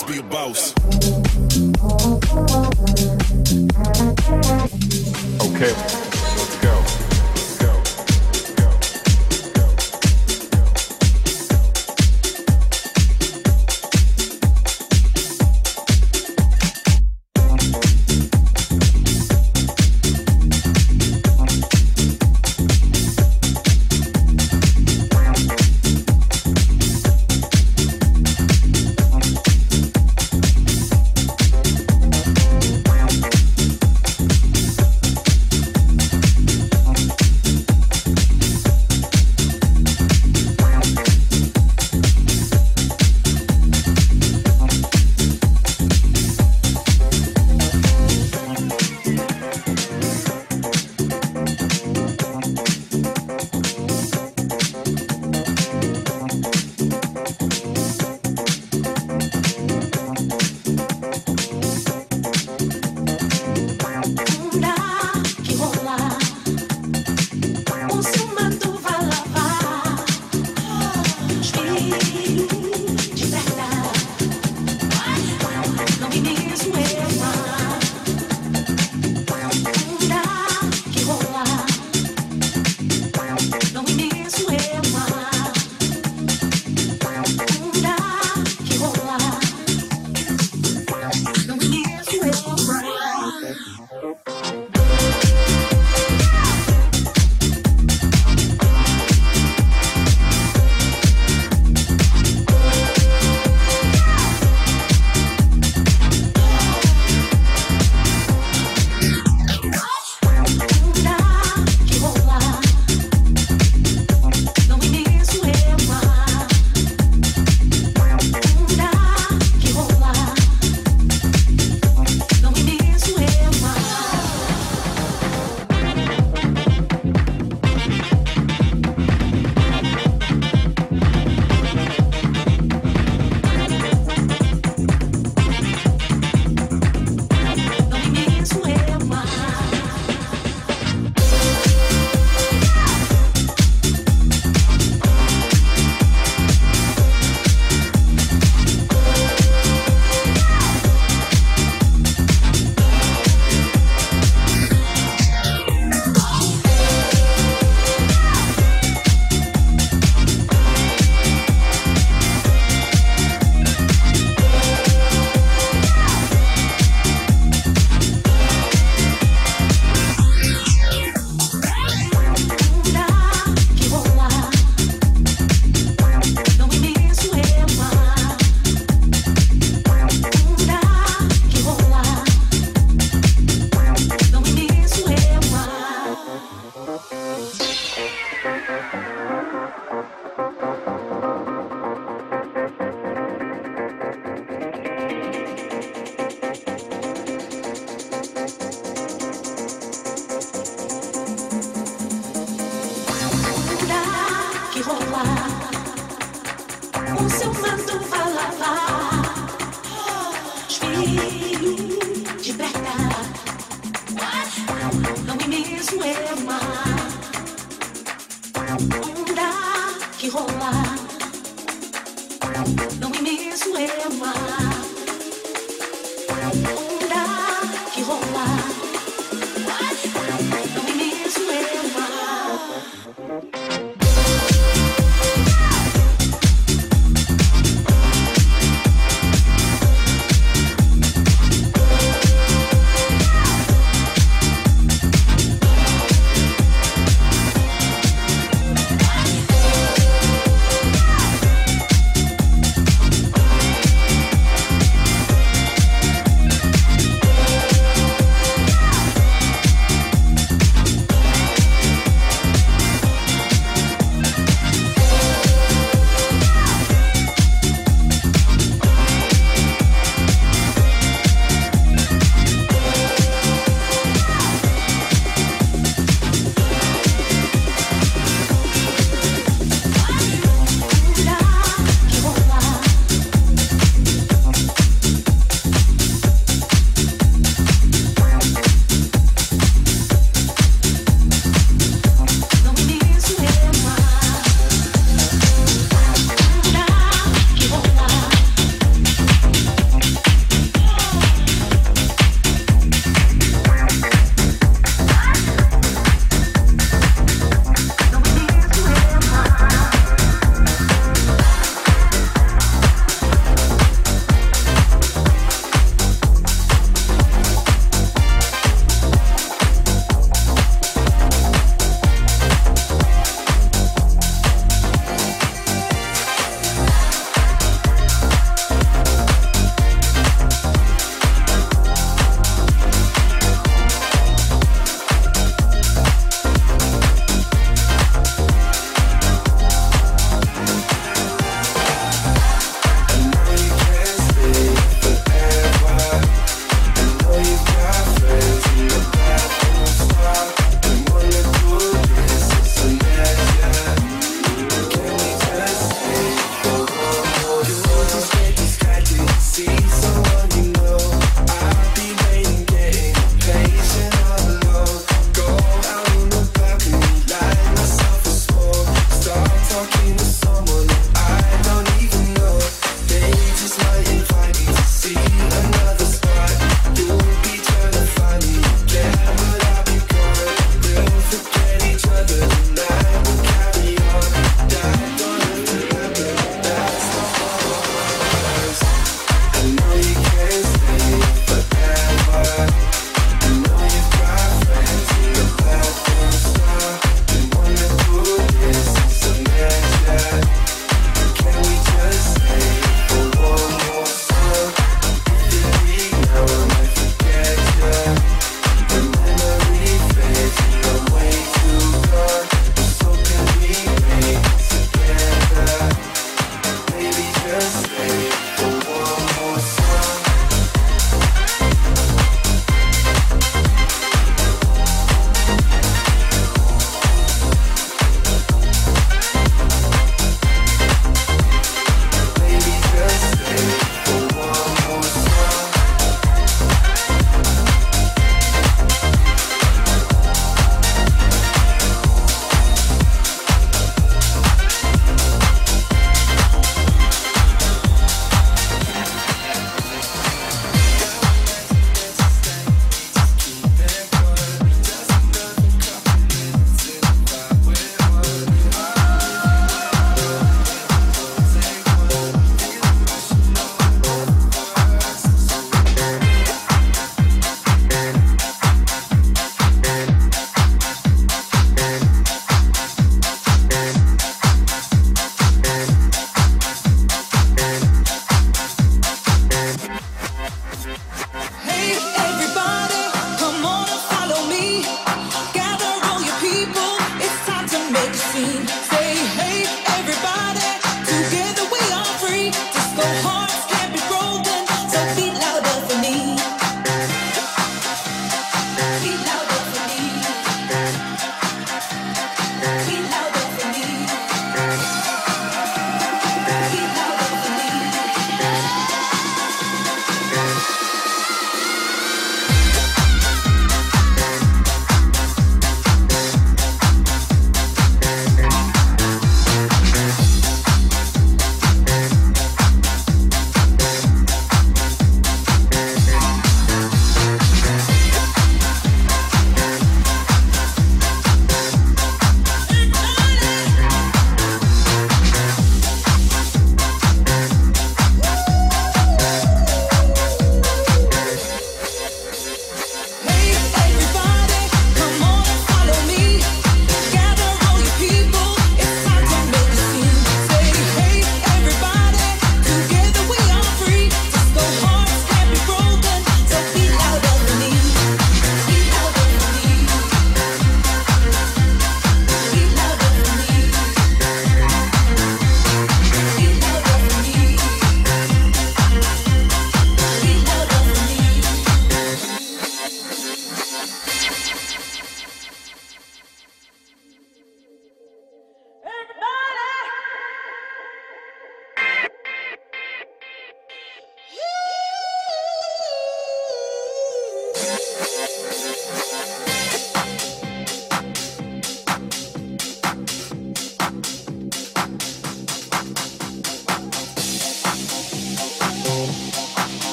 Let's be a boss. Okay.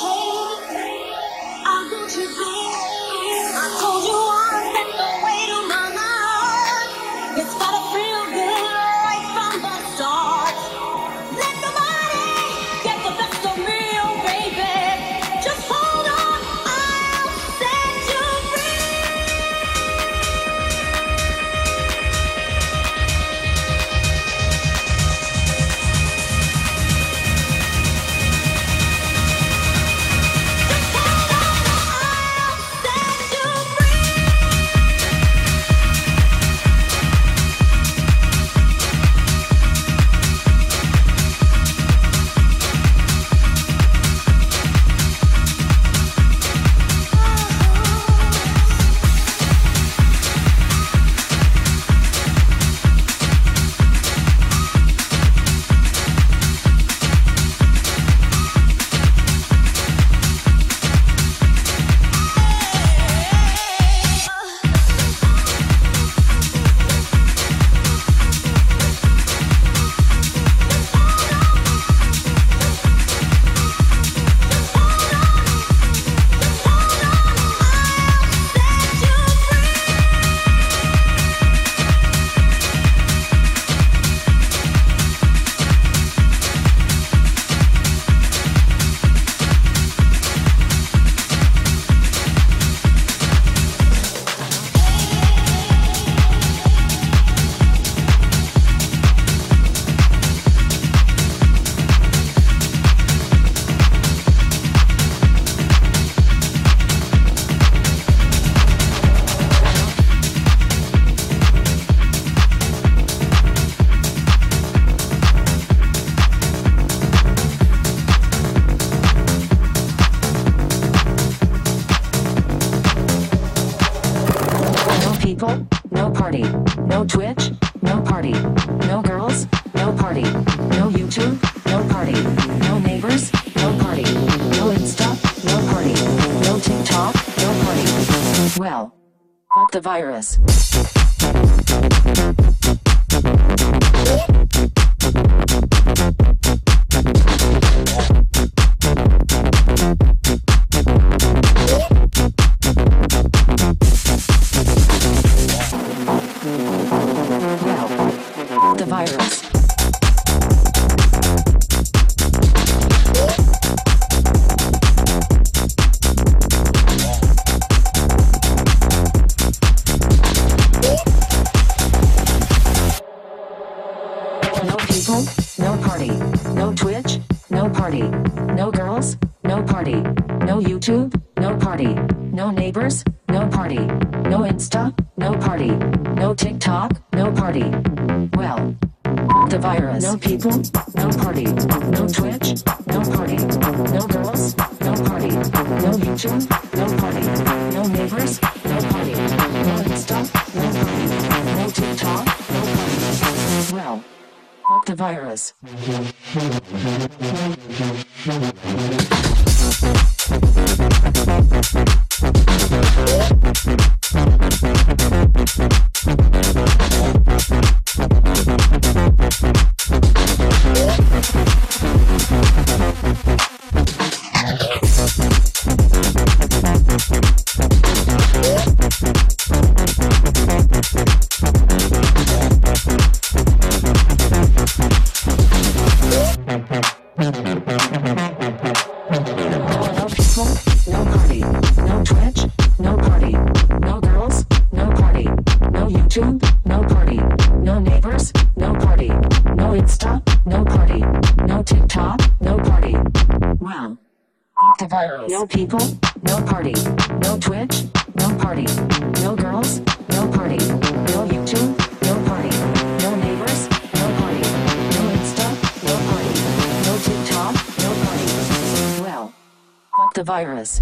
much. Twitch, no party. No girls, no party. No YouTube, no party. No neighbors, no party. No Insta, no party. No TikTok, no party. Well, fuck the virus. the virus.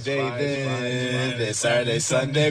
Friday then, Saturday, Sunday.